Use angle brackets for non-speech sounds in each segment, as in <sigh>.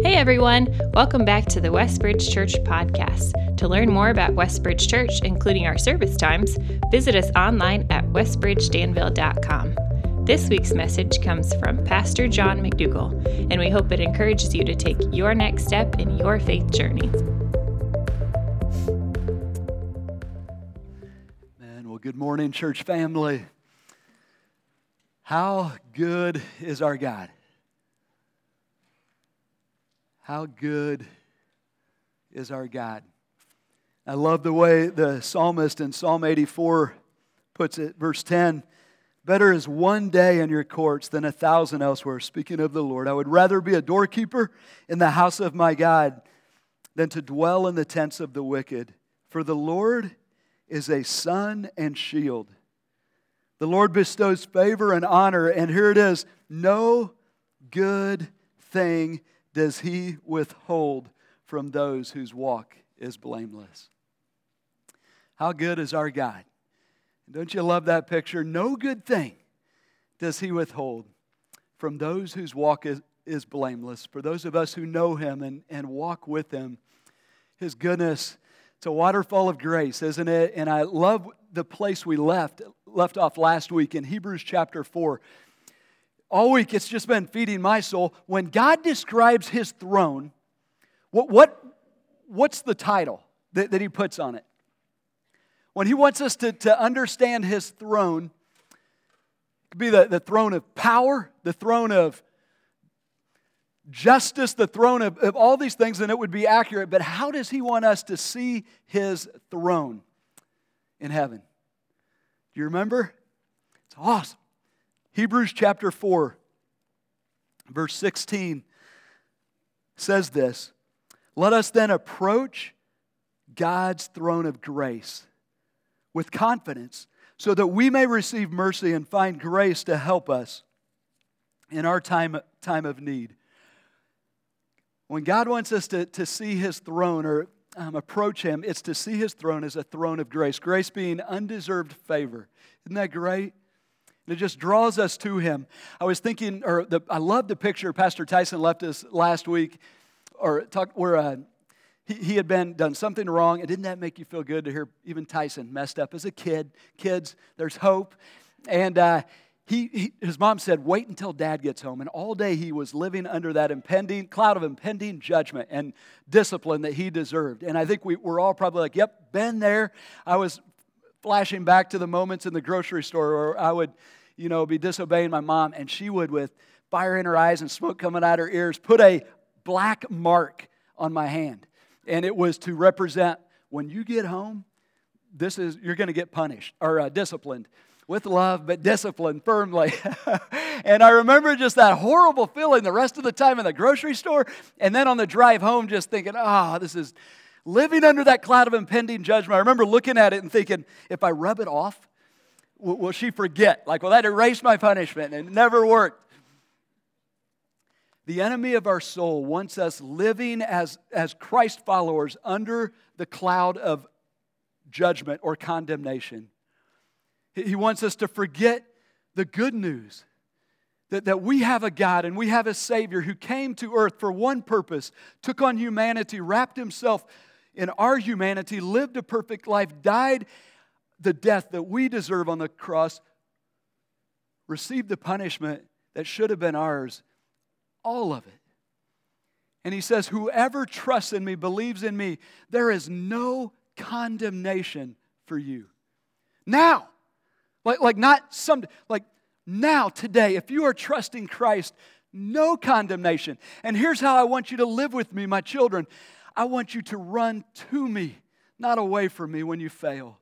Hey everyone, welcome back to the Westbridge Church podcast. To learn more about Westbridge Church, including our service times, visit us online at westbridgedanville.com. This week's message comes from Pastor John McDougall, and we hope it encourages you to take your next step in your faith journey. Man, well, good morning, church family. How good is our God? How good is our God? I love the way the psalmist in Psalm 84 puts it, verse 10 Better is one day in your courts than a thousand elsewhere. Speaking of the Lord, I would rather be a doorkeeper in the house of my God than to dwell in the tents of the wicked. For the Lord is a sun and shield. The Lord bestows favor and honor, and here it is no good thing does he withhold from those whose walk is blameless. How good is our God? Don't you love that picture? No good thing does he withhold from those whose walk is, is blameless. For those of us who know him and, and walk with him, his goodness, it's a waterfall of grace, isn't it? And I love the place we left, left off last week in Hebrews chapter 4 all week it's just been feeding my soul. When God describes his throne, what, what, what's the title that, that he puts on it? When he wants us to, to understand his throne, it could be the, the throne of power, the throne of justice, the throne of, of all these things, and it would be accurate. But how does he want us to see his throne in heaven? Do you remember? It's awesome. Hebrews chapter 4, verse 16 says this Let us then approach God's throne of grace with confidence so that we may receive mercy and find grace to help us in our time, time of need. When God wants us to, to see his throne or um, approach him, it's to see his throne as a throne of grace, grace being undeserved favor. Isn't that great? It just draws us to him. I was thinking, or the, I love the picture Pastor Tyson left us last week, or talk, where uh, he, he had been done something wrong. And didn't that make you feel good to hear even Tyson messed up as a kid? Kids, there's hope. And uh, he, he, his mom said, wait until dad gets home. And all day he was living under that impending cloud of impending judgment and discipline that he deserved. And I think we, we're all probably like, yep, been there. I was flashing back to the moments in the grocery store where I would you know, be disobeying my mom, and she would, with fire in her eyes and smoke coming out her ears, put a black mark on my hand. And it was to represent when you get home, this is you're going to get punished or uh, disciplined with love, but disciplined firmly. <laughs> and I remember just that horrible feeling the rest of the time in the grocery store, and then on the drive home, just thinking, "Ah, oh, this is." Living under that cloud of impending judgment. I remember looking at it and thinking, if I rub it off, will, she forget? Like, will that erase my punishment? And it never worked. The enemy of our soul wants us living as, as Christ followers under the cloud of judgment or condemnation. He wants us to forget the good news that, that we have a God and we have a Savior who came to earth for one purpose, took on humanity, wrapped himself in our humanity, lived a perfect life, died the death that we deserve on the cross, received the punishment that should have been ours, all of it. And he says, Whoever trusts in me, believes in me, there is no condemnation for you. Now, like, like not some, like now, today, if you are trusting Christ, no condemnation. And here's how I want you to live with me, my children. I want you to run to me, not away from me when you fail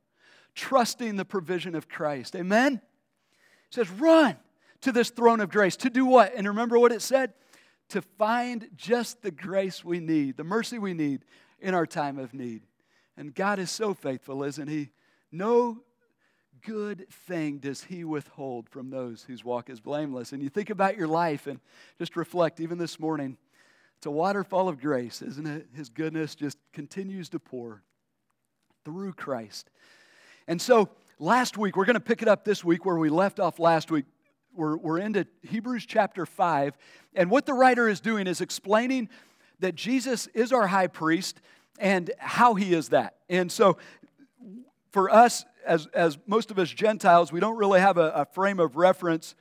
trusting the provision of Christ. Amen? He says, run to this throne of grace. To do what? And remember what it said? To find just the grace we need, the mercy we need in our time of need. And God is so faithful, isn't He? No good thing does He withhold from those whose walk is blameless. And you think about your life and just reflect, even this morning, it's a waterfall of grace, isn't it? His goodness just continues to pour through Christ. And so last week, we're going to pick it up this week where we left off last week. We're, we're into Hebrews chapter 5. And what the writer is doing is explaining that Jesus is our high priest and how he is that. And so for us, as, as most of us Gentiles, we don't really have a, a frame of reference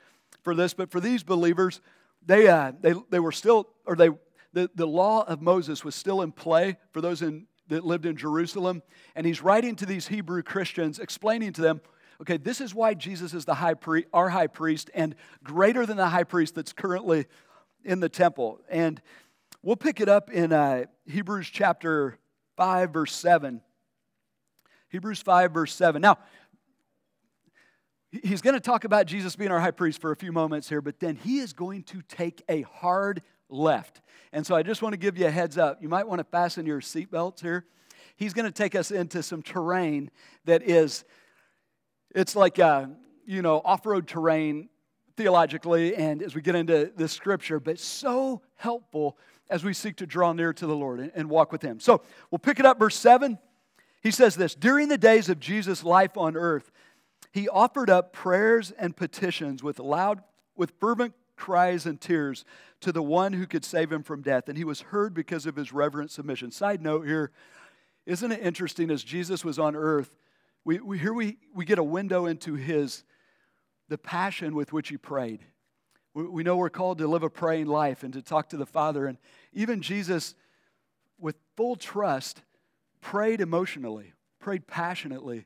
for this, but for these believers, they, uh, they, they were still, or they, the, the law of Moses was still in play for those in, that lived in Jerusalem. And he's writing to these Hebrew Christians, explaining to them, okay, this is why Jesus is the high priest, our high priest, and greater than the high priest that's currently in the temple. And we'll pick it up in uh, Hebrews chapter 5, verse 7. Hebrews 5, verse 7. Now, he's going to talk about Jesus being our high priest for a few moments here, but then he is going to take a hard left. And so I just want to give you a heads up. You might want to fasten your seatbelts here. He's going to take us into some terrain that is, it's like, uh, you know, off road terrain theologically and as we get into this scripture, but so helpful as we seek to draw near to the Lord and, and walk with Him. So we'll pick it up, verse 7. He says this During the days of Jesus' life on earth, he offered up prayers and petitions with loud, with fervent cries and tears to the one who could save him from death. And he was heard because of his reverent submission. Side note here, isn't it interesting as Jesus was on earth, we, we, here we, we get a window into his, the passion with which he prayed. We, we know we're called to live a praying life and to talk to the Father. And even Jesus, with full trust, prayed emotionally, prayed passionately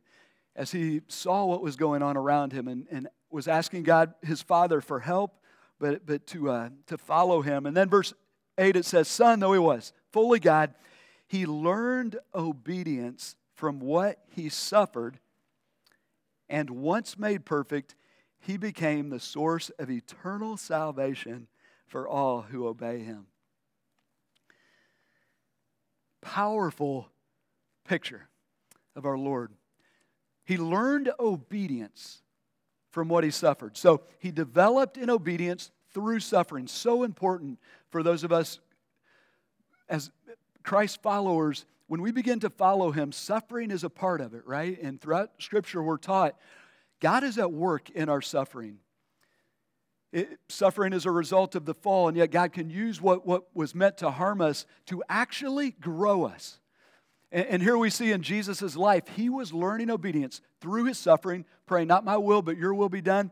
as he saw what was going on around him and, and was asking God, his Father, for help, but, but to, uh, to follow him. And then verse 8 it says, Son, though he was fully God, he learned obedience from what he suffered, and once made perfect, he became the source of eternal salvation for all who obey him. Powerful picture of our Lord. He learned obedience from what he suffered. So he developed in obedience through suffering. So important for those of us as Christ followers. When we begin to follow him, suffering is a part of it, right? And throughout Scripture, we're taught God is at work in our suffering. It, suffering is a result of the fall, and yet God can use what, what was meant to harm us to actually grow us. And, and here we see in Jesus' life, he was learning obedience through his suffering, praying, Not my will, but your will be done,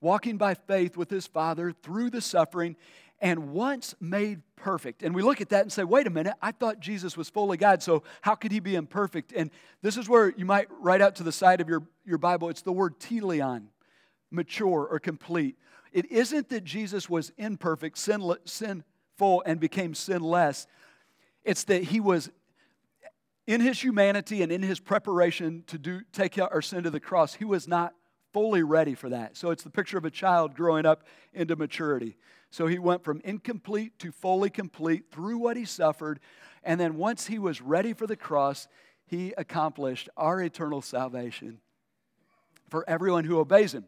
walking by faith with his Father through the suffering, and once made perfect. And we look at that and say, wait a minute, I thought Jesus was fully God, so how could he be imperfect? And this is where you might write out to the side of your, your Bible, it's the word teleon, mature or complete. It isn't that Jesus was imperfect, sin, sinful, and became sinless. It's that he was in his humanity and in his preparation to do, take our sin to the cross, he was not fully ready for that. So it's the picture of a child growing up into maturity. So he went from incomplete to fully complete through what he suffered. And then once he was ready for the cross, he accomplished our eternal salvation for everyone who obeys him.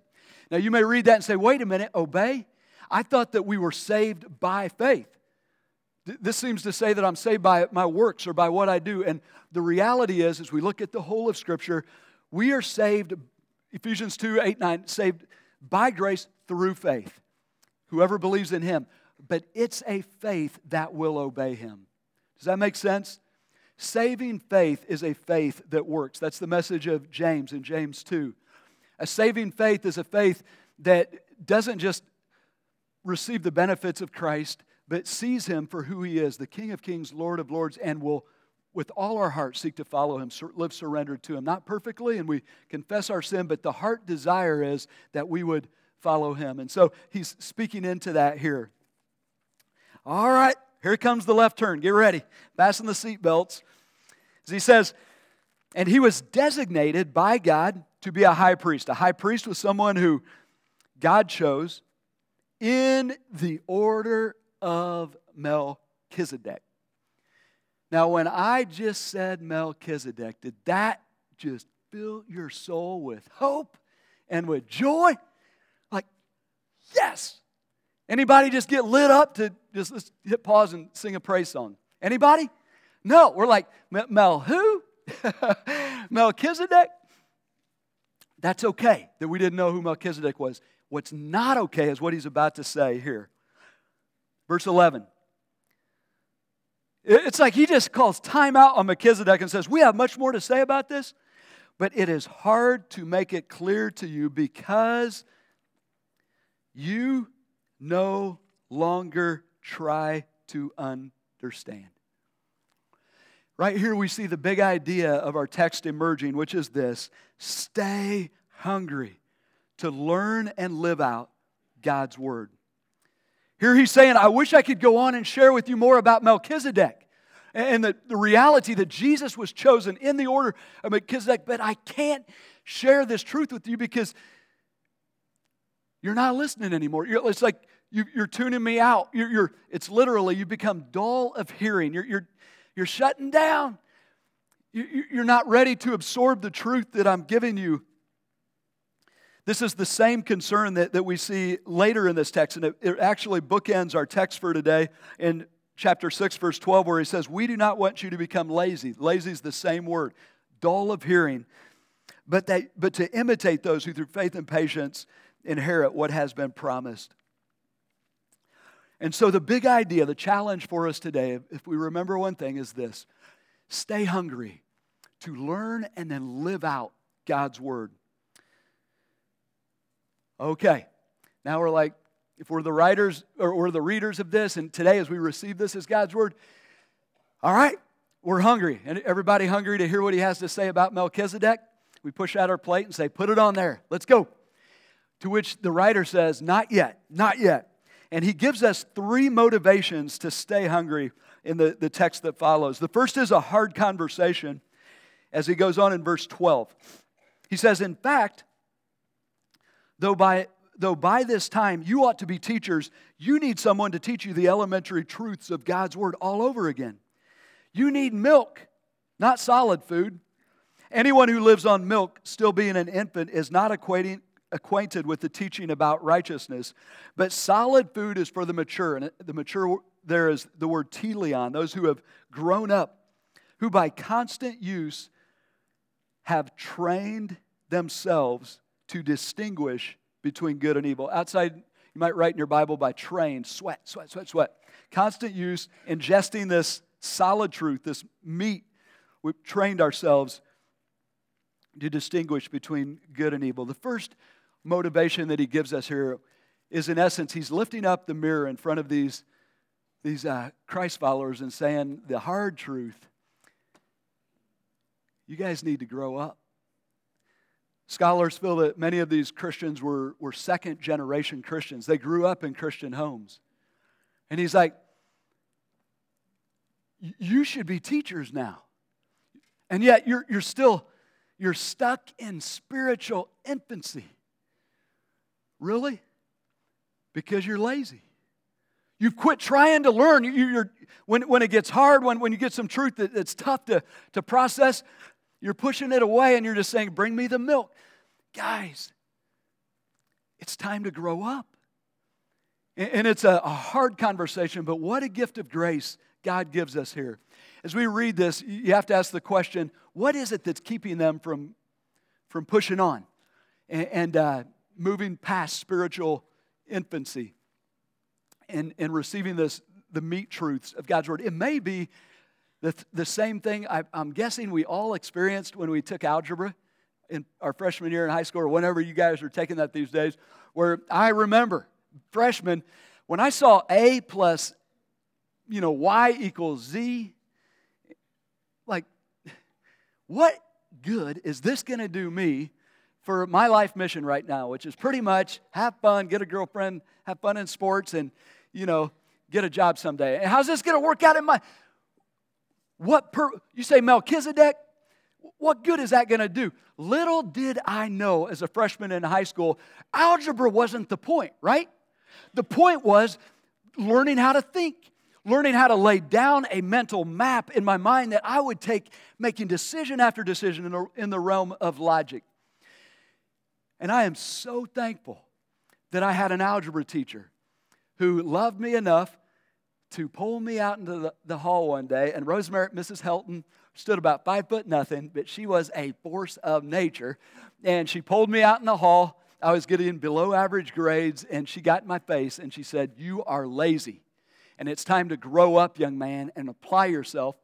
Now you may read that and say, wait a minute, obey? I thought that we were saved by faith. This seems to say that I'm saved by my works or by what I do. And the reality is, as we look at the whole of Scripture, we are saved, Ephesians 2 8, 9, saved by grace through faith. Whoever believes in Him. But it's a faith that will obey Him. Does that make sense? Saving faith is a faith that works. That's the message of James in James 2. A saving faith is a faith that doesn't just receive the benefits of Christ, but sees him for who he is, the King of Kings, Lord of Lords, and will, with all our heart, seek to follow him, live surrendered to him. Not perfectly, and we confess our sin, but the heart desire is that we would follow him. And so he's speaking into that here. All right, here comes the left turn. Get ready. Fasten the seatbelts. As he says, and he was designated by God to be a high priest. A high priest was someone who God chose in the order of Melchizedek. Now, when I just said Melchizedek, did that just fill your soul with hope and with joy? Like, yes. Anybody just get lit up to just let's hit pause and sing a praise song? Anybody? No, we're like, Mel who? <laughs> Melchizedek? That's okay that we didn't know who Melchizedek was. What's not okay is what he's about to say here. Verse 11 It's like he just calls time out on Melchizedek and says, We have much more to say about this, but it is hard to make it clear to you because you no longer try to understand. Right here, we see the big idea of our text emerging, which is this stay hungry to learn and live out God's word. Here he's saying, I wish I could go on and share with you more about Melchizedek and the, the reality that Jesus was chosen in the order of Melchizedek, but I can't share this truth with you because you're not listening anymore. You're, it's like you, are tuning me out. You're, you're, it's literally, you become dull of hearing. You're, you're, you're shutting down. You, you're not ready to absorb the truth that I'm giving you. This is the same concern that, that we see later in this text, and it, it actually bookends our text for today in chapter 6, verse 12, where he says, We do not want you to become lazy. Lazy is the same word, dull of hearing, but, that, but to imitate those who through faith and patience inherit what has been promised. And so, the big idea, the challenge for us today, if we remember one thing, is this stay hungry to learn and then live out God's word. Okay, now we're like, if we're the writers or we're the readers of this, and today as we receive this as God's word, all right, we're hungry. And everybody hungry to hear what he has to say about Melchizedek? We push out our plate and say, put it on there. Let's go. To which the writer says, not yet, not yet. And he gives us three motivations to stay hungry in the, the text that follows. The first is a hard conversation as he goes on in verse 12. He says, In fact, though by, though by this time you ought to be teachers, you need someone to teach you the elementary truths of God's word all over again. You need milk, not solid food. Anyone who lives on milk, still being an infant, is not equating, acquainted with the teaching about righteousness. But solid food is for the mature. And the mature, there is the word teleon, those who have grown up, who by constant use have trained themselves to distinguish between good and evil. Outside, you might write in your Bible by train, sweat, sweat, sweat, sweat. Constant use, ingesting this solid truth, this meat. We've trained ourselves to distinguish between good and evil. The first motivation that he gives us here is, in essence, he's lifting up the mirror in front of these, these uh, Christ followers and saying the hard truth you guys need to grow up. Scholars feel that many of these Christians were, were second generation Christians. They grew up in Christian homes. And he's like, You should be teachers now. And yet you're, you're still you're stuck in spiritual infancy. Really? Because you're lazy. You've quit trying to learn. You, are when, when it gets hard, when, when you get some truth that, that's tough to, to process, you're pushing it away and you're just saying, Bring me the milk. Guys, it's time to grow up. And it's a, hard conversation, but what a gift of grace God gives us here. As we read this, you have to ask the question what is it that's keeping them from, from pushing on and, and uh, moving past spiritual infancy and, and receiving this, the meat truths of God's Word? It may be the, the same thing I, I'm guessing we all experienced when we took algebra in our freshman year in high school or whenever you guys are taking that these days, where I remember freshman, when I saw A plus, you know, Y equals Z, like, what good is this going to do me for my life mission right now, which is pretty much have fun, get a girlfriend, have fun in sports, and, you know, get a job someday. And how's this going to work out in my what per, you say Melchizedek? What good is that going to do? Little did I know as a freshman in high school, algebra wasn't the point, right? The point was learning how to think, learning how to lay down a mental map in my mind that I would take making decision after decision in the, in the realm of logic. And I am so thankful that I had an algebra teacher who loved me enough to pull me out into the, the hall one day, and Rosemary, Mrs. Helton, stood about five foot nothing, but she was a force of nature. And she pulled me out in the hall. I was getting below average grades, and she got in my face and she said, You are lazy. And it's time to grow up, young man, and apply yourself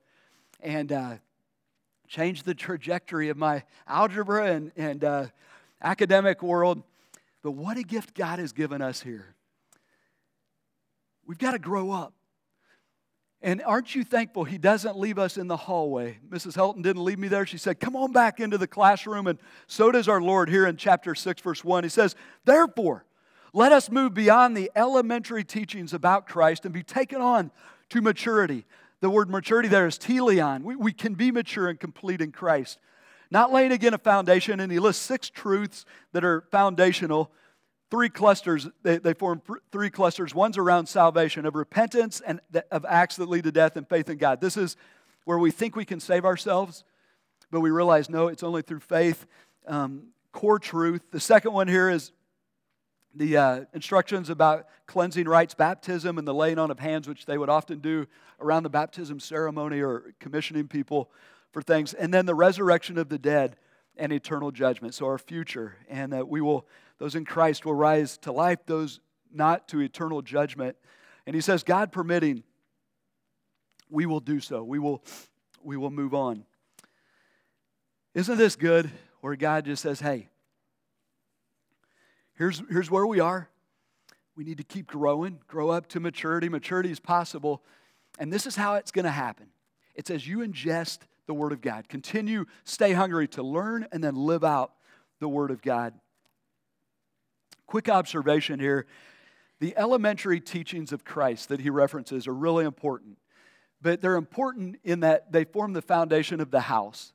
and uh, change the trajectory of my algebra and, and uh, academic world. But what a gift God has given us here. We've got to grow up. And aren't you thankful he doesn't leave us in the hallway? Mrs. Helton didn't leave me there. She said, Come on back into the classroom. And so does our Lord here in chapter 6, verse 1. He says, Therefore, let us move beyond the elementary teachings about Christ and be taken on to maturity. The word maturity there is teleon. We, we can be mature and complete in Christ. Not laying again a foundation, and he lists six truths that are foundational three clusters. They, they form three clusters. One's around salvation, of repentance and of acts that lead to death and faith in God. This is where we think we can save ourselves, but we realize no, it's only through faith. Um, core truth. The second one here is the uh, instructions about cleansing rites, baptism, and the laying on of hands, which they would often do around the baptism ceremony or commissioning people for things. And then the resurrection of the dead and eternal judgment. So our future. And that we will those in Christ will rise to life, those not to eternal judgment. And he says, God permitting, we will do so. We will, we will move on. Isn't this good? Where God just says, hey, here's, here's where we are. We need to keep growing, grow up to maturity. Maturity is possible. And this is how it's going to happen. It's as you ingest the Word of God. Continue, stay hungry to learn and then live out the Word of God. Quick observation here the elementary teachings of Christ that he references are really important, but they're important in that they form the foundation of the house.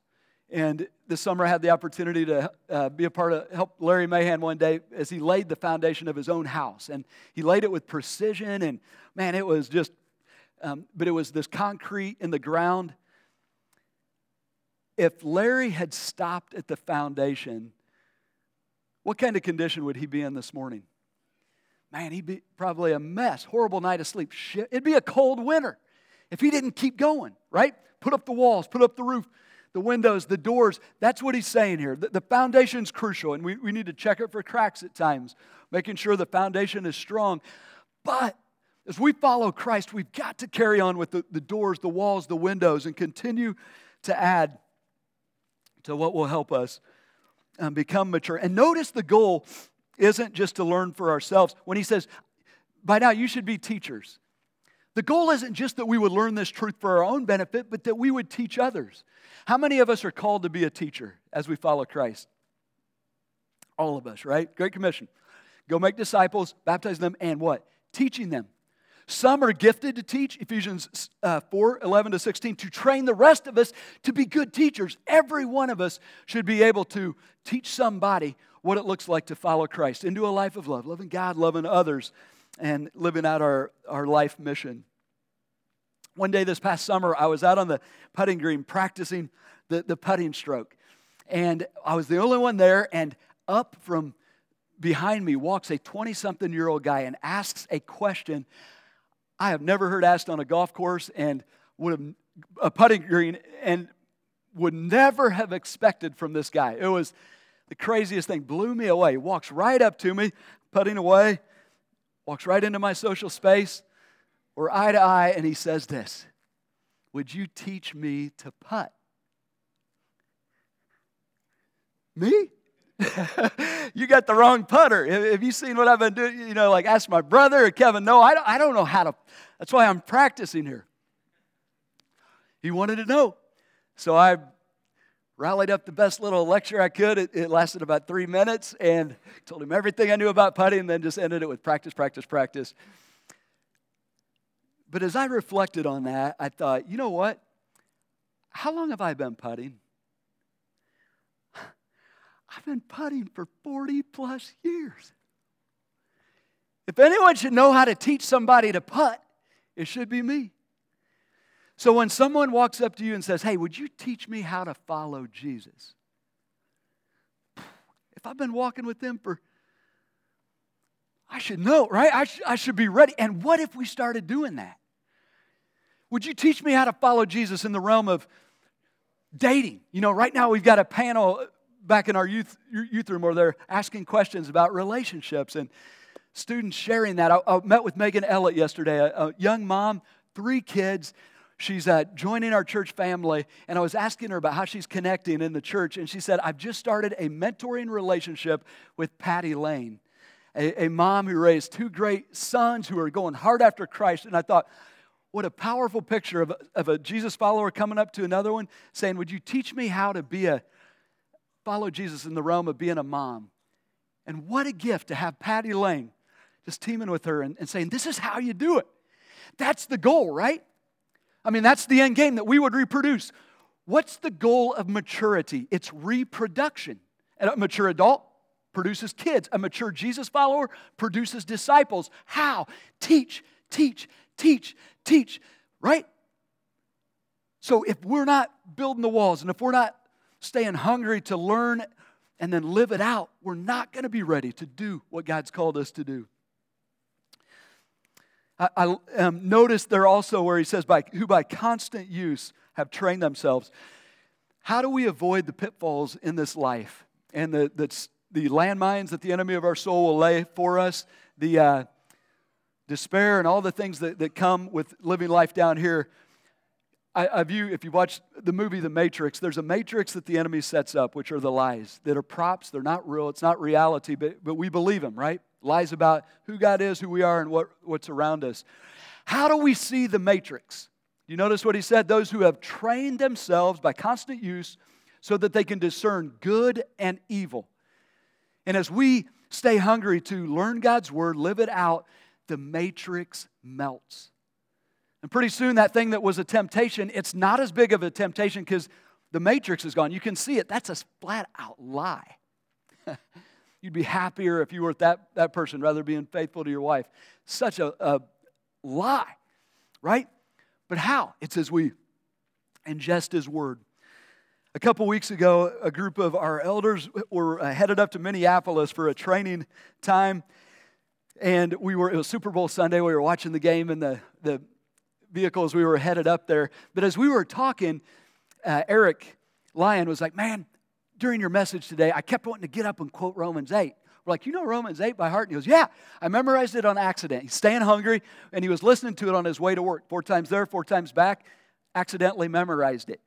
And this summer, I had the opportunity to uh, be a part of, help Larry Mahan one day as he laid the foundation of his own house. And he laid it with precision, and man, it was just, um, but it was this concrete in the ground. If Larry had stopped at the foundation, what kind of condition would he be in this morning? Man, he'd be probably a mess, horrible night of sleep. Shit, it'd be a cold winter if he didn't keep going, right? Put up the walls, put up the roof, the windows, the doors. That's what he's saying here. The, the foundation's crucial, and we, we need to check it for cracks at times, making sure the foundation is strong. But as we follow Christ, we've got to carry on with the, the doors, the walls, the windows, and continue to add to what will help us um, become mature. And notice the goal isn't just to learn for ourselves. When he says, by now you should be teachers, the goal isn't just that we would learn this truth for our own benefit, but that we would teach others. How many of us are called to be a teacher as we follow Christ? All of us, right? Great Commission. Go make disciples, baptize them, and what? Teaching them some are gifted to teach, Ephesians uh, 4 11 to 16, to train the rest of us to be good teachers. Every one of us should be able to teach somebody what it looks like to follow Christ into a life of love, loving God, loving others, and living out our, our life mission. One day this past summer, I was out on the putting green practicing the, the putting stroke. And I was the only one there, and up from behind me walks a 20 something year old guy and asks a question I have never heard asked on a golf course and would have a putting green and would never have expected from this guy. It was the craziest thing, blew me away. He walks right up to me, putting away, walks right into my social space. We're eye to eye, and he says this Would you teach me to putt? Me? <laughs> you got the wrong putter. Have you seen what I've been doing? You know, like ask my brother or Kevin. No, I don't, I don't know how to. That's why I'm practicing here. He wanted to know. So I rallied up the best little lecture I could. It, it, lasted about three minutes and told him everything I knew about putting, and then just ended it with practice, practice, practice. But as I reflected on that, I thought, you know what? How long have I been putting? I've been putting for 40 plus years. If anyone should know how to teach somebody to putt, it should be me. So when someone walks up to you and says, Hey, would you teach me how to follow Jesus? If I've been walking with them for, I should know, right? I, sh- I should be ready. And what if we started doing that? Would you teach me how to follow Jesus in the realm of dating? You know, right now we've got a panel back in our youth, youth room where they're asking questions about relationships. And students sharing that. I, I met with Megan Ellett yesterday, a, a young mom, three kids. She's uh, joining our church family, and I was asking her about how she's connecting in the church, and she said, I've just started a mentoring relationship with Patty Lane, a, a mom who raised two great sons who are going hard after Christ. And I thought, what a powerful picture of of a Jesus follower coming up to another one saying, Would you teach me how to be a follow Jesus in the realm of being a mom? And what a gift to have Patty Lane just teaming with her and, and saying, This is how you do it. That's the goal, right? I mean, that's the end game that we would reproduce. What's the goal of maturity? It's reproduction. A mature adult produces kids. A mature Jesus follower produces disciples. How? Teach, teach, teach, teach, right? So if we're not building the walls and if we're not staying hungry to learn and then live it out, we're not going to be ready to do what God's called us to do. I, I um, noticed there also where he says, by, who by constant use have trained themselves. How do we avoid the pitfalls in this life and the, the, the landmines that the enemy of our soul will lay for us, the uh, despair and all the things that, that come with living life down here? I, I view, if you watch the movie The Matrix, there's a matrix that the enemy sets up, which are the lies that are props. They're not real, it's not reality, but, but we believe them, right? Lies about who God is, who we are, and what, what's around us. How do we see the matrix? You notice what he said? Those who have trained themselves by constant use so that they can discern good and evil. And as we stay hungry to learn God's word, live it out, the matrix melts. And pretty soon, that thing that was a temptation, it's not as big of a temptation because the matrix is gone. You can see it. That's a flat out lie. <laughs> You'd be happier if you were that, that person rather being faithful to your wife. Such a, a lie, right? But how? It's as we ingest His Word. A couple weeks ago, a group of our elders were uh, headed up to Minneapolis for a training time. And we were, it was Super Bowl Sunday. We were watching the game in the, the vehicles. We were headed up there. But as we were talking, uh, Eric Lyon was like, Man, during your message today, I kept wanting to get up and quote Romans 8. We're like, You know Romans 8 by heart? And he goes, Yeah, I memorized it on accident. He's staying hungry, and he was listening to it on his way to work. Four times there, four times back, accidentally memorized it.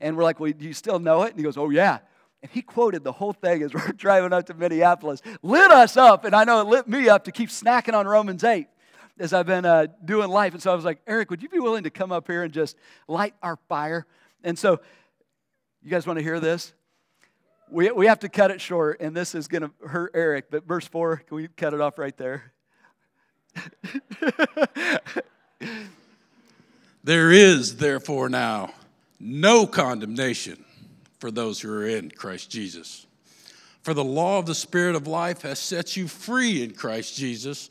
And we're like, Well, do you still know it? And he goes, Oh, yeah. And he quoted the whole thing as we're <laughs> driving up to Minneapolis. Lit us up, and I know it lit me up to keep snacking on Romans 8 as I've been uh, doing life. And so I was like, Eric, would you be willing to come up here and just light our fire? And so, you guys want to hear this? We, we have to cut it short, and this is going to hurt Eric. But verse 4, can we cut it off right there? <laughs> there is, therefore, now no condemnation for those who are in Christ Jesus. For the law of the Spirit of life has set you free in Christ Jesus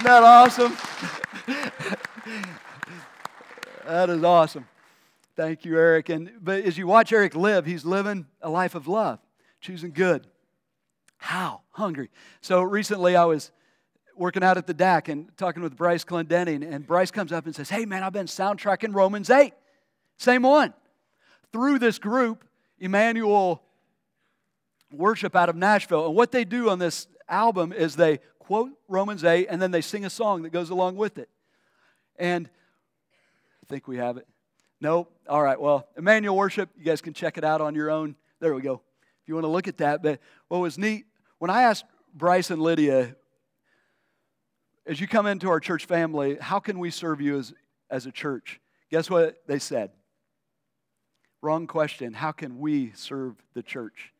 that awesome? that is awesome. Thank you, Eric. And but as you watch Eric live, he's living a life of love, choosing good. How? Hungry. So recently I was working out at the DAC and talking with Bryce Clendenning, and Bryce comes up and says, Hey man, I've been soundtracking Romans 8. Same one. Through this group, Emmanuel Worship out of Nashville. And what they do on this album is they quote Romans 8 and then they sing a song that goes along with it. And I think we have it. No? All right, well, Emmanuel Worship, you guys can check it out on your own. There we go. If you want to look at that. But what was neat, when I asked Bryce and Lydia, as you come into our church family, how can we serve you as, as a church? Guess what they said? Wrong question. How can we serve the church?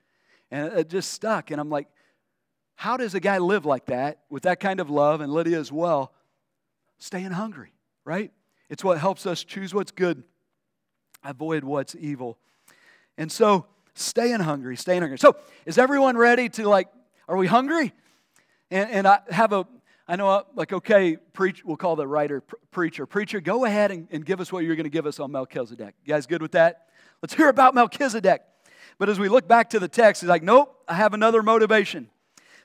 And it just stuck. And I'm like, how does a guy live like that with that kind of love, and Lydia as well, staying hungry, right? It's what helps us choose what's good, avoid what's evil. And so, staying hungry, staying hungry. So, is everyone ready to, like, are we hungry? And, and I have a, I know, uh, like, okay, preach, we'll call the writer pr- preacher. Preacher, go ahead and, and give us what you're going to give us on Melchizedek. You guys good with that? Let's hear about Melchizedek. But as we look back to the text, he's like, nope, I have another motivation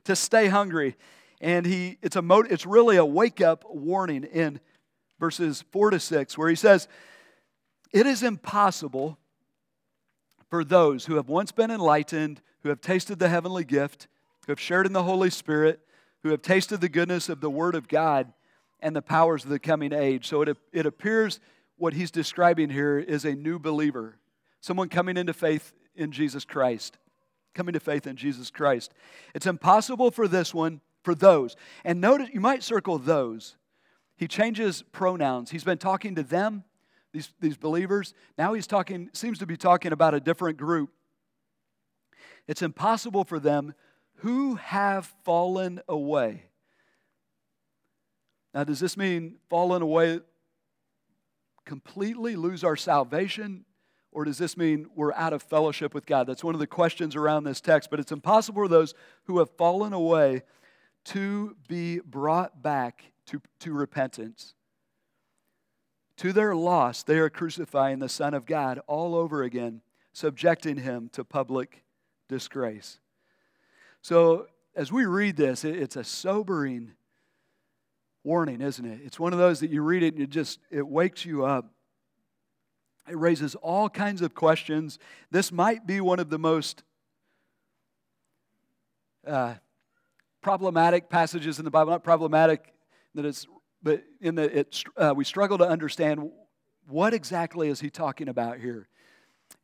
to stay hungry. And he, it's, a mo- it's really a wake up warning in verses 4 to 6, where he says, It is impossible for those who have once been enlightened, who have tasted the heavenly gift, who have shared in the Holy Spirit, who have tasted the goodness of the Word of God and the powers of the coming age. So it, it appears what he's describing here is a new believer, someone coming into faith in Jesus Christ. Coming to faith in Jesus Christ. It's impossible for this one, for those. And notice, you might circle those. He changes pronouns. He's been talking to them, these, these believers. Now he's talking, seems to be talking about a different group. It's impossible for them who have fallen away. Now, does this mean fallen away completely, lose our salvation? Or does this mean we're out of fellowship with God? That's one of the questions around this text. But it's impossible for those who have fallen away to be brought back to, to repentance. To their loss, they are crucifying the Son of God all over again, subjecting him to public disgrace. So, as we read this, it's a sobering warning, isn't it? It's one of those that you read it and it just it wakes you up. It raises all kinds of questions. This might be one of the most uh, problematic passages in the Bible. Not problematic that it's, but in that it, uh, we struggle to understand what exactly is he talking about here.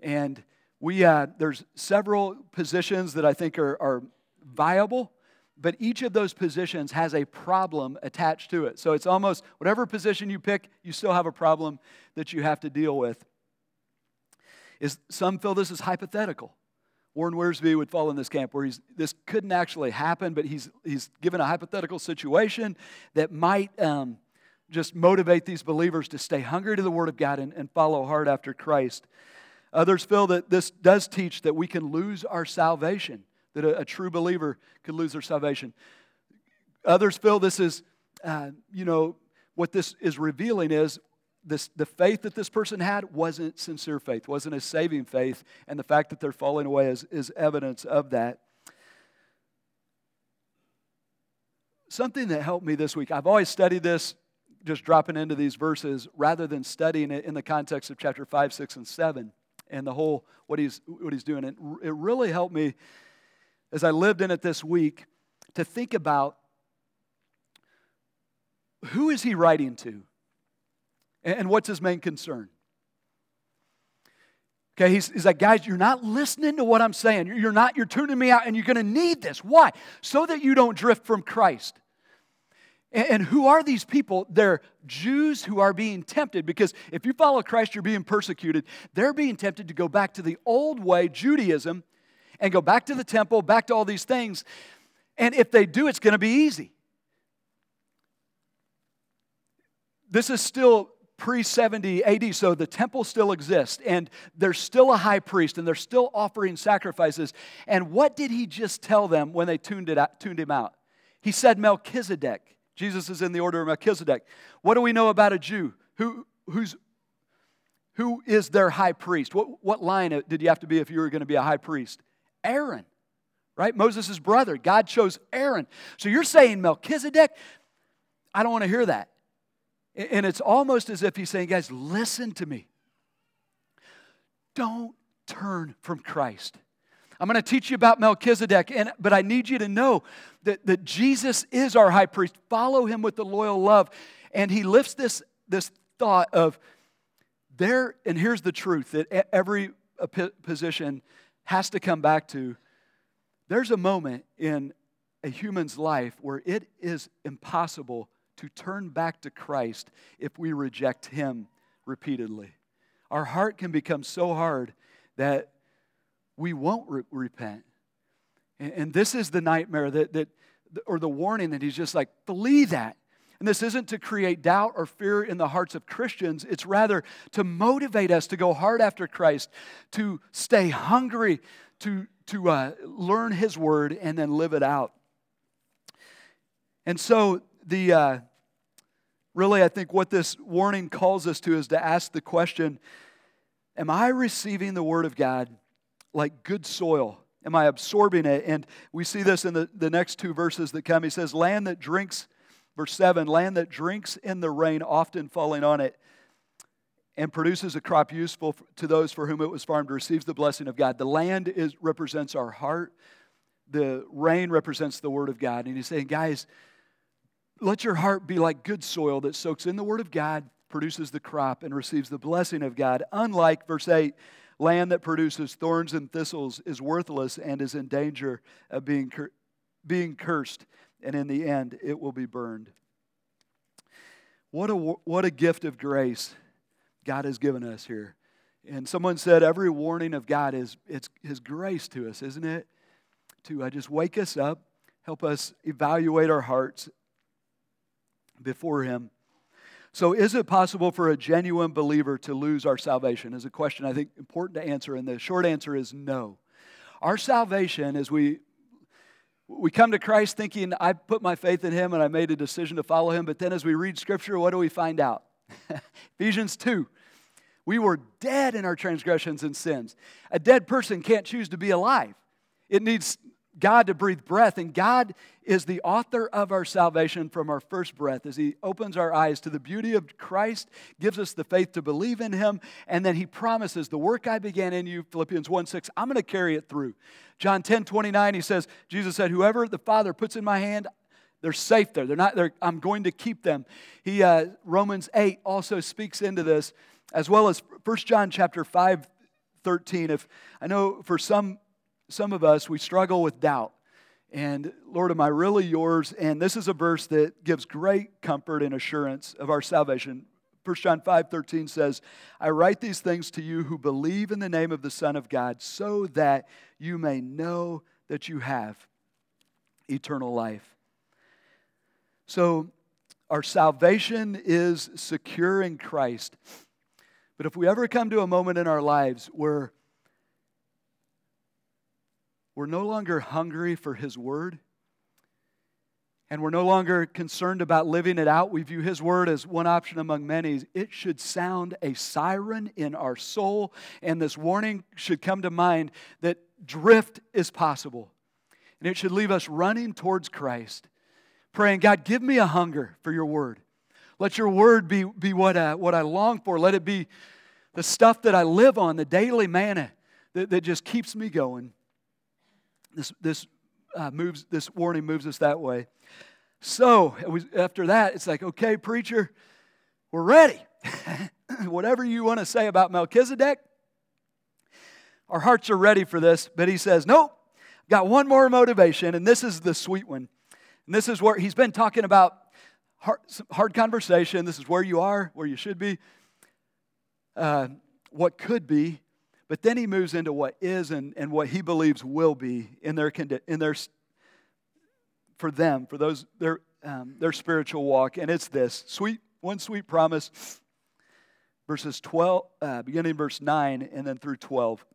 And we uh, there's several positions that I think are, are viable but each of those positions has a problem attached to it. So it's almost whatever position you pick, you still have a problem that you have to deal with. Is some feel this is hypothetical. Warren Wiersbe would fall in this camp where he's, this couldn't actually happen, but he's, he's given a hypothetical situation that might um, just motivate these believers to stay hungry to the Word of God and, and follow hard after Christ. Others feel that this does teach that we can lose our salvation, that a, a true believer could lose their salvation. Others feel this is, uh, you know, what this is revealing is this, the faith that this person had wasn't sincere faith, wasn't a saving faith, and the fact that they're falling away is, is evidence of that. Something that helped me this week, I've always studied this just dropping into these verses rather than studying it in the context of chapter 5, 6, and 7 and the whole what he's, what he's doing. It, it really helped me as I lived in it this week to think about who is he writing to? And what's his main concern? Okay, he's, he's like, guys, you're not listening to what I'm saying. You're not, you're tuning me out, and you're going to need this. Why? So that you don't drift from Christ. And, and who are these people? They're Jews who are being tempted because if you follow Christ, you're being persecuted. They're being tempted to go back to the old way, Judaism, and go back to the temple, back to all these things. And if they do, it's going to be easy. This is still pre 70 AD, so the temple still exists, and there's still a high priest, and they're still offering sacrifices. And what did he just tell them when they tuned, it out, tuned him out? He said Melchizedek. Jesus is in the order of Melchizedek. What do we know about a Jew? Who, who's, who is their high priest? What, what line did you have to be if you were going to be a high priest? Aaron, right? Moses' brother. God chose Aaron. So you're saying Melchizedek? I don't want to hear that. And it's almost as if he's saying, guys, listen to me. Don't turn from Christ. I'm going to teach you about Melchizedek, and, but I need you to know that, that Jesus is our high priest. Follow him with the loyal love. And he lifts this, this thought of there, and here's the truth that every uh, position has to come back to there's a moment in a human's life where it is impossible to turn back to Christ if we reject Him repeatedly. Our heart can become so hard that we won't re- repent. And, and, this is the nightmare that, that, or the warning that He's just like, flee that. And this isn't to create doubt or fear in the hearts of Christians. It's rather to motivate us to go hard after Christ, to stay hungry, to, to uh, learn His word, and then live it out. And so, the uh, really, I think what this warning calls us to is to ask the question Am I receiving the Word of God like good soil? Am I absorbing it? And we see this in the, the next two verses that come. He says, Land that drinks, verse 7, land that drinks in the rain, often falling on it, and produces a crop useful to those for whom it was farmed, receives the blessing of God. The land is, represents our heart, the rain represents the Word of God. And he's saying, guys, let your heart be like good soil that soaks in the Word of God, produces the crop, and receives the blessing of God. Unlike, verse 8, land that produces thorns and thistles is worthless and is in danger of being, cur- being cursed, and in the end, it will be burned. What a, what a gift of grace God has given us here. And someone said every warning of God is it's His grace to us, isn't it? To uh, just wake us up, help us evaluate our hearts before Him. So, is it possible for a genuine believer to lose our salvation? Is a question I think important to answer, and the short answer is no. Our salvation, as we we come to Christ thinking, I put my faith in Him and I made a decision to follow Him, but then as we read Scripture, what do we find out? <laughs> Ephesians 2. We were dead in our transgressions and sins. A dead person can't choose to be alive. It needs God to breathe breath, and God is the author of our salvation from our first breath as He opens our eyes to the beauty of Christ, gives us the faith to believe in Him, and then He promises, The work I began in you, Philippians 1 6, I'm going to carry it through. John 10 29, He says, Jesus said, Whoever the Father puts in my hand, they're safe there. They're not, they're, I'm going to keep them. He, uh, Romans 8 also speaks into this, as well as 1 John chapter 5, 13. If I know for some some of us, we struggle with doubt. And Lord, am I really yours? And this is a verse that gives great comfort and assurance of our salvation. 1 John 5 13 says, I write these things to you who believe in the name of the Son of God, so that you may know that you have eternal life. So, our salvation is secure in Christ. But if we ever come to a moment in our lives where we're no longer hungry for His Word. And we're no longer concerned about living it out. We view His Word as one option among many. It should sound a siren in our soul, and this warning should come to mind that drift is possible. And it should leave us running towards Christ, praying, God, give me a hunger for your Word. Let your Word be, be what, I, what I long for. Let it be the stuff that I live on, the daily manna that, that just keeps me going. This, this, uh, moves, this warning moves us that way. So was, after that, it's like, okay, preacher, we're ready. <laughs> Whatever you want to say about Melchizedek, our hearts are ready for this. But he says, nope, got one more motivation, and this is the sweet one. And this is where he's been talking about hard, hard conversation. This is where you are, where you should be, uh, what could be. But then he moves into what is and, and what he believes will be in their, in their for them, for those their, um, their spiritual walk. And it's this sweet, one sweet promise, verses 12, uh, beginning verse 9 and then through 12.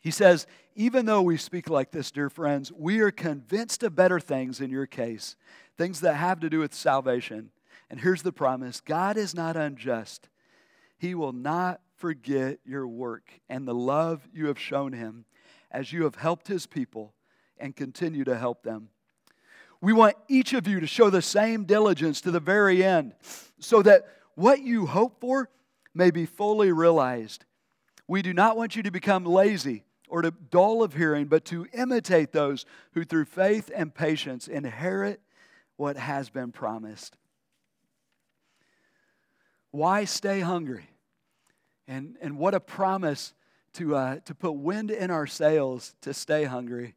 He says, Even though we speak like this, dear friends, we are convinced of better things in your case, things that have to do with salvation. And here's the promise God is not unjust. He will not forget your work and the love you have shown him as you have helped his people and continue to help them. We want each of you to show the same diligence to the very end so that what you hope for may be fully realized. We do not want you to become lazy or to dull of hearing, but to imitate those who through faith and patience inherit what has been promised. Why stay hungry? And, and what a promise to, uh, to put wind in our sails to stay hungry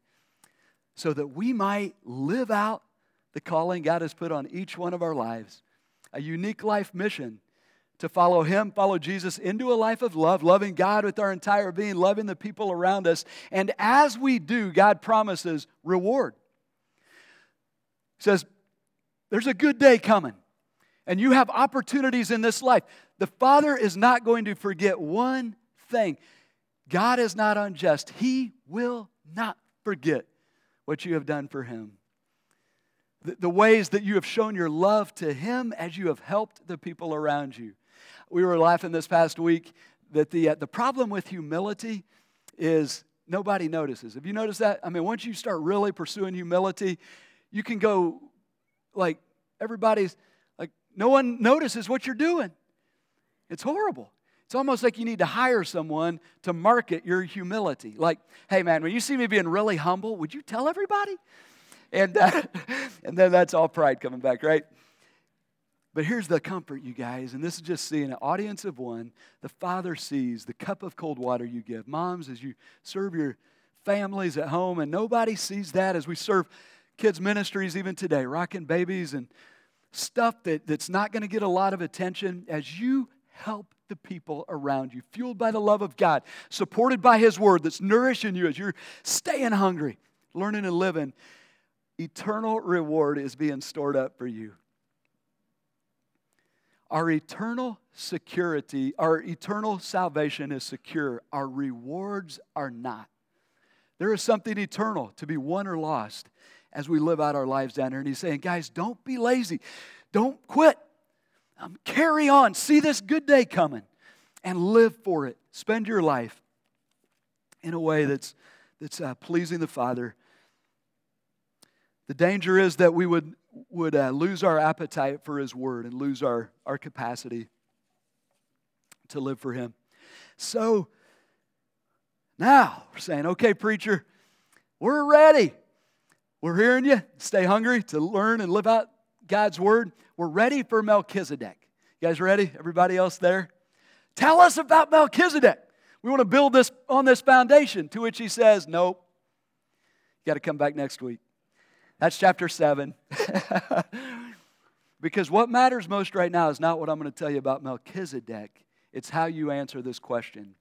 so that we might live out the calling God has put on each one of our lives. A unique life mission to follow Him, follow Jesus into a life of love, loving God with our entire being, loving the people around us. And as we do, God promises reward. He says, There's a good day coming, and you have opportunities in this life. The Father is not going to forget one thing. God is not unjust. He will not forget what you have done for Him. the, the ways that you have shown your love to Him as you have helped the people around you. We were laughing this past week that the, uh, the problem with humility is nobody notices. Have you noticed that? I mean, once you start really pursuing humility, you can go like everybody's no one notices what you're doing. It's horrible. It's almost like you need to hire someone to market your humility. Like, hey man, when you see me being really humble, would you tell everybody? And, uh, <laughs> and then that's all pride coming back, right? But here's the comfort, you guys, and this is just seeing an audience of one. The Father sees the cup of cold water you give. Moms, as you serve your families at home, and nobody sees that as we serve kids' ministries even today, rocking babies and stuff that, that's not going to get a lot of attention. As you help the people around you, fueled by the love of God, supported by His Word that's nourishing you as you're staying hungry, learning and living, eternal reward is being stored up for you. Our eternal security, our eternal salvation is secure. Our rewards are not. There is something eternal to be won or lost as we live out our lives down here. And he's saying, guys, don't be lazy. Don't quit. Um, carry on. See this good day coming and live for it. Spend your life in a way that's, that's uh, pleasing the Father. The danger is that we would would uh, lose our appetite for His Word and lose our, our capacity to live for Him. So now we're saying, okay, preacher, we're ready. We're hearing you. Stay hungry to learn and live out God's Word. We're ready for Melchizedek. You guys ready? Everybody else there? Tell us about Melchizedek. We want to build this on this foundation. To which he says, Nope. You got to come back next week. That's chapter 7. <laughs> because what matters most right now is not what I'm going to tell you about Melchizedek, it's how you answer this question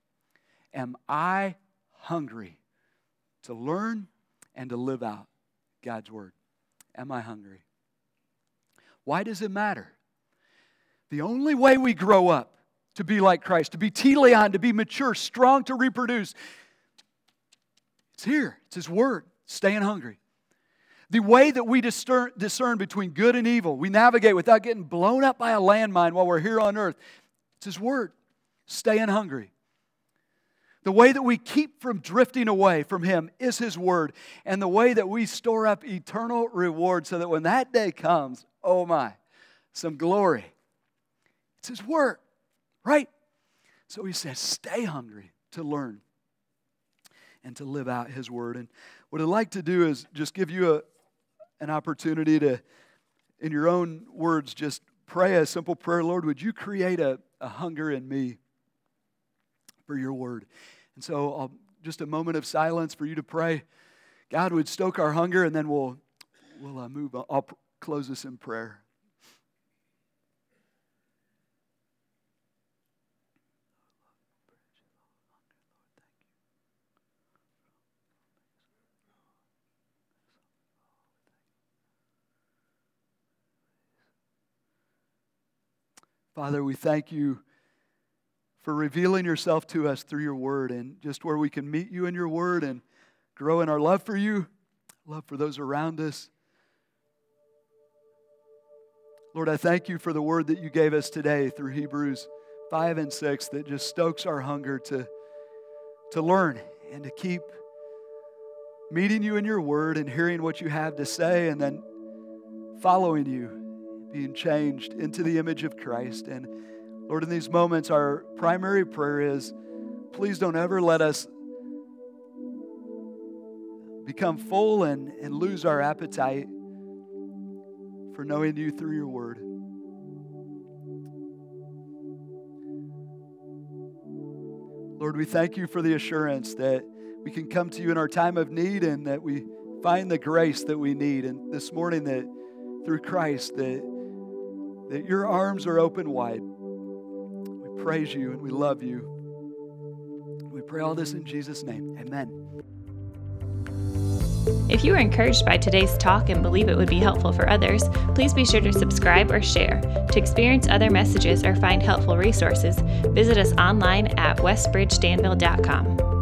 Am I hungry to learn and to live out God's word? Am I hungry? Why does it matter? The only way we grow up to be like Christ, to be teleon, to be mature, strong to reproduce, it's here. It's His Word. Staying hungry the way that we discern, discern between good and evil, we navigate without getting blown up by a landmine while we're here on earth. It's His Word. Staying hungry. The way that we keep from drifting away from Him is His Word. And the way that we store up eternal reward so that when that day comes, oh my, some glory. It's His Word, right? So He says, stay hungry to learn and to live out His Word. And what I'd like to do is just give you a, an opportunity to, in your own words, just pray a simple prayer Lord, would you create a, a hunger in me for your word? And so, I'll, just a moment of silence for you to pray. God would stoke our hunger, and then we'll, we'll uh, move. I'll close this in prayer. Father, we thank you for revealing yourself to us through your word and just where we can meet you in your word and grow in our love for you, love for those around us. Lord, I thank you for the word that you gave us today through Hebrews 5 and 6 that just stokes our hunger to, to learn and to keep meeting you in your word and hearing what you have to say and then following you being changed into the image of Christ. And Lord, in these moments, our primary prayer is please don't ever let us become full and, and lose our appetite for knowing you through your word. Lord, we thank you for the assurance that we can come to you in our time of need and that we find the grace that we need. And this morning, that through Christ, that that your arms are open wide. Praise you and we love you. We pray all this in Jesus' name. Amen. If you were encouraged by today's talk and believe it would be helpful for others, please be sure to subscribe or share. To experience other messages or find helpful resources, visit us online at westbridgedanville.com.